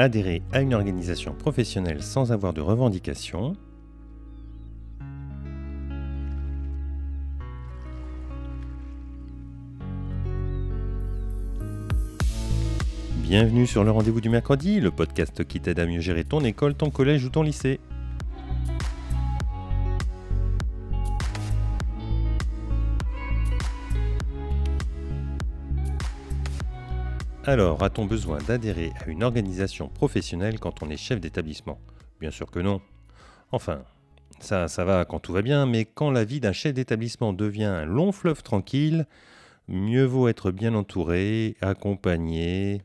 adhérer à une organisation professionnelle sans avoir de revendications. Bienvenue sur le rendez-vous du mercredi, le podcast qui t'aide à mieux gérer ton école, ton collège ou ton lycée. Alors, a-t-on besoin d'adhérer à une organisation professionnelle quand on est chef d'établissement? Bien sûr que non. Enfin, ça, ça va quand tout va bien, mais quand la vie d'un chef d'établissement devient un long fleuve tranquille, mieux vaut être bien entouré, accompagné.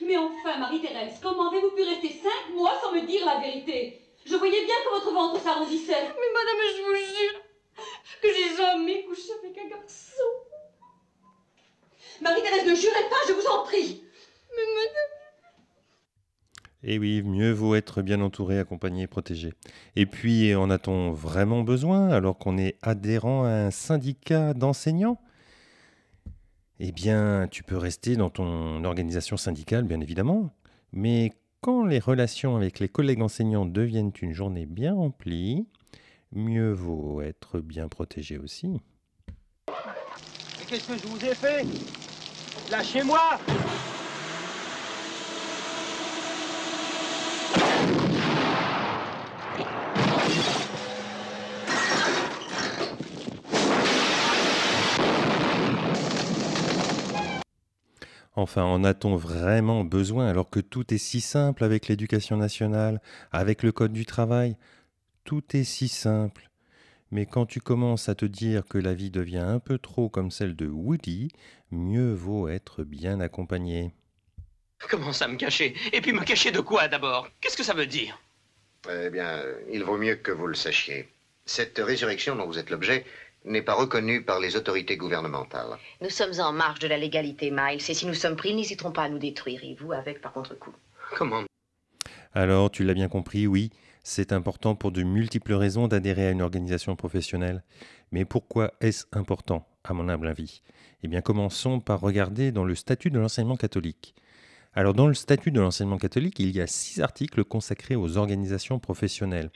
Mais enfin, Marie-Thérèse, comment avez-vous pu rester cinq mois sans me dire la vérité? Je voyais bien que votre ventre s'arrondissait. Mais madame, je vous jure que j'ai jamais couché avec un garçon. Ne jurez pas, je vous en prie. Mais madame... Eh oui, mieux vaut être bien entouré, accompagné, protégé. Et puis, en a-t-on vraiment besoin alors qu'on est adhérent à un syndicat d'enseignants? Eh bien, tu peux rester dans ton organisation syndicale, bien évidemment. Mais quand les relations avec les collègues enseignants deviennent une journée bien remplie, mieux vaut être bien protégé aussi. Mais qu'est-ce que je vous ai fait? Lâchez-moi Enfin, en a-t-on vraiment besoin alors que tout est si simple avec l'éducation nationale, avec le Code du travail? Tout est si simple. Mais quand tu commences à te dire que la vie devient un peu trop comme celle de Woody, mieux vaut être bien accompagné. Comment ça me cacher? Et puis me cacher de quoi d'abord? Qu'est-ce que ça veut dire? Eh bien, il vaut mieux que vous le sachiez. Cette résurrection dont vous êtes l'objet n'est pas reconnue par les autorités gouvernementales. Nous sommes en marge de la légalité, Miles, et si nous sommes pris, ils n'hésiteront pas à nous détruire, et vous avec par contre-coup. Comment? Alors, tu l'as bien compris, oui, c'est important pour de multiples raisons d'adhérer à une organisation professionnelle. Mais pourquoi est-ce important, à mon humble avis? Eh bien, commençons par regarder dans le statut de l'enseignement catholique. Alors, dans le statut de l'enseignement catholique, il y a six articles consacrés aux organisations professionnelles,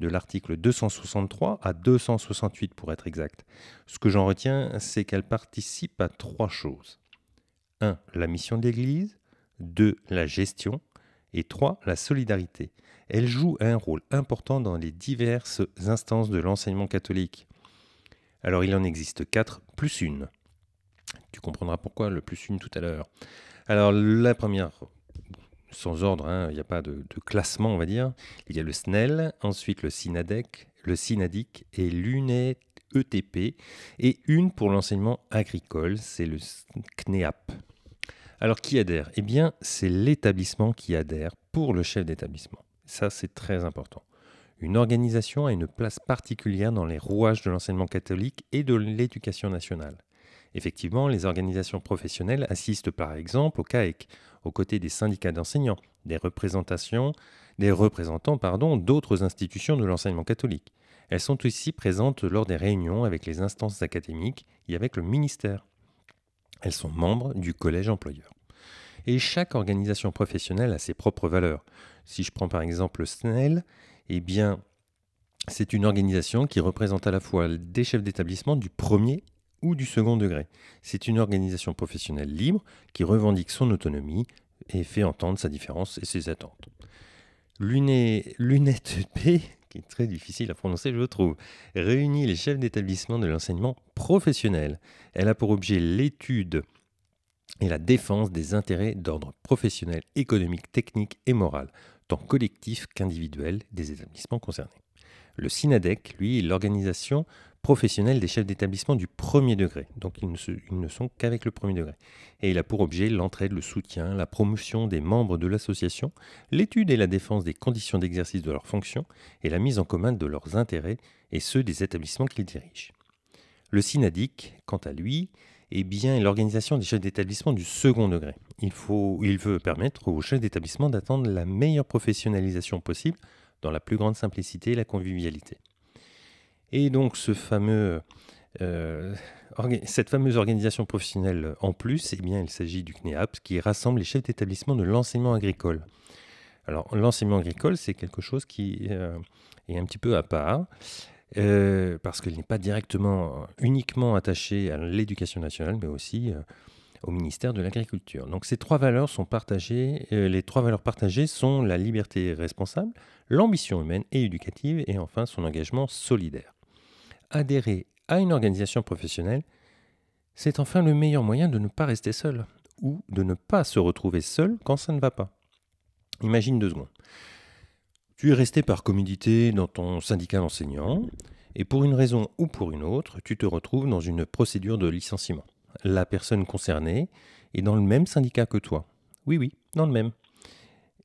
de l'article 263 à 268 pour être exact. Ce que j'en retiens, c'est qu'elles participent à trois choses. 1. La mission de l'Église. 2. La gestion. Et 3. La solidarité. Elles jouent un rôle important dans les diverses instances de l'enseignement catholique. Alors il en existe quatre plus une. Tu comprendras pourquoi le plus une tout à l'heure. Alors la première, sans ordre, hein, il n'y a pas de, de classement on va dire, il y a le SNEL, ensuite le SINADEC, le SINADIC et l'UNET ETP, et une pour l'enseignement agricole, c'est le CNEAP. Alors qui adhère? Eh bien c'est l'établissement qui adhère pour le chef d'établissement. Ça c'est très important. Une organisation a une place particulière dans les rouages de l'enseignement catholique et de l'éducation nationale. Effectivement, les organisations professionnelles assistent par exemple au CAEC, aux côtés des syndicats d'enseignants, des représentations, des représentants pardon, d'autres institutions de l'enseignement catholique. Elles sont aussi présentes lors des réunions avec les instances académiques et avec le ministère. Elles sont membres du collège employeur. Et chaque organisation professionnelle a ses propres valeurs. Si je prends par exemple le SNEL, eh c'est une organisation qui représente à la fois des chefs d'établissement du premier ou du second degré. C'est une organisation professionnelle libre qui revendique son autonomie et fait entendre sa différence et ses attentes. L'UNETP, qui est très difficile à prononcer, je trouve, réunit les chefs d'établissement de l'enseignement professionnel. Elle a pour objet l'étude et la défense des intérêts d'ordre professionnel, économique, technique et moral, collectif qu'individuel des établissements concernés. Le SINADEC, lui, est l'organisation professionnelle des chefs d'établissement du premier degré. Donc ils ne, se- ils ne sont qu'avec le premier degré. Et il a pour objet l'entraide, le soutien, la promotion des membres de l'association, l'étude et la défense des conditions d'exercice de leurs fonctions et la mise en commun de leurs intérêts et ceux des établissements qu'ils dirigent. Le SINADIC, quant à lui, eh bien, l'organisation des chefs d'établissement du second degré. Il, faut, veut permettre aux chefs d'établissement d'attendre la meilleure professionnalisation possible dans la plus grande simplicité et la convivialité. Et donc euh, cette fameuse organisation professionnelle en plus, eh bien, il s'agit du CNEAP qui rassemble les chefs d'établissement de l'enseignement agricole. Alors, l'enseignement agricole, c'est quelque chose qui euh, est un petit peu à part, euh, parce qu'il n'est pas directement, uniquement attaché à l'éducation nationale, mais aussi euh, au ministère de l'Agriculture. Donc, ces trois valeurs sont partagées. les trois valeurs partagées sont la liberté responsable, l'ambition humaine et éducative, et enfin son engagement solidaire. Adhérer à une organisation professionnelle, c'est enfin le meilleur moyen de ne pas rester seul ou de ne pas se retrouver seul quand ça ne va pas. Imagine deux secondes. Tu es resté par commodité dans ton syndicat d'enseignants et pour une raison ou pour une autre, tu te retrouves dans une procédure de licenciement. La personne concernée est dans le même syndicat que toi. Oui, oui, dans le même.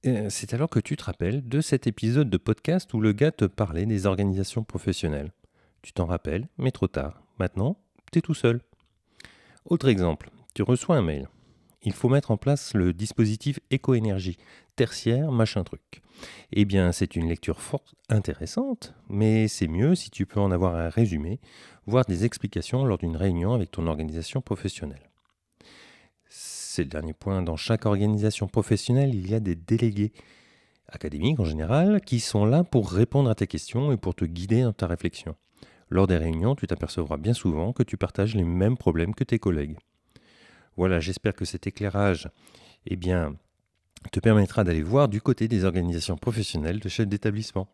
Euh, c'est alors que tu te rappelles de cet épisode de podcast où le gars te parlait des organisations professionnelles. Tu t'en rappelles, mais trop tard. Maintenant, tu es tout seul. Autre exemple, tu reçois un mail. Il faut mettre en place le dispositif éco-énergie, tertiaire, machin truc. Eh bien, c'est une lecture fort intéressante, mais c'est mieux si tu peux en avoir un résumé, voire des explications lors d'une réunion avec ton organisation professionnelle. C'est le dernier point. Dans chaque organisation professionnelle, il y a des délégués académiques en général qui sont là pour répondre à tes questions et pour te guider dans ta réflexion. Lors des réunions, tu t'apercevras bien souvent que tu partages les mêmes problèmes que tes collègues. Voilà, j'espère que cet éclairage eh bien, te permettra d'aller voir du côté des organisations professionnelles de chefs d'établissement.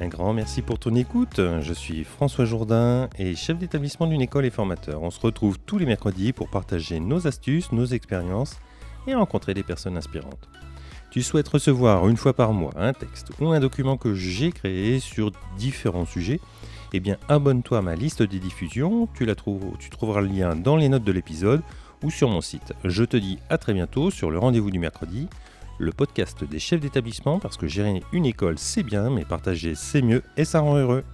Un grand merci pour ton écoute. Je suis François Jourdain et chef d'établissement d'une école et formateur. On se retrouve tous les mercredis pour partager nos astuces, nos expériences et rencontrer des personnes inspirantes tu souhaites recevoir une fois par mois un texte ou un document que j'ai créé sur différents sujets, eh bien abonne-toi à ma liste des diffusions, tu, la trouves, tu trouveras le lien dans les notes de l'épisode ou sur mon site. Je te dis à très bientôt sur le rendez-vous du mercredi, le podcast des chefs d'établissement parce que gérer une école c'est bien mais partager c'est mieux et ça rend heureux.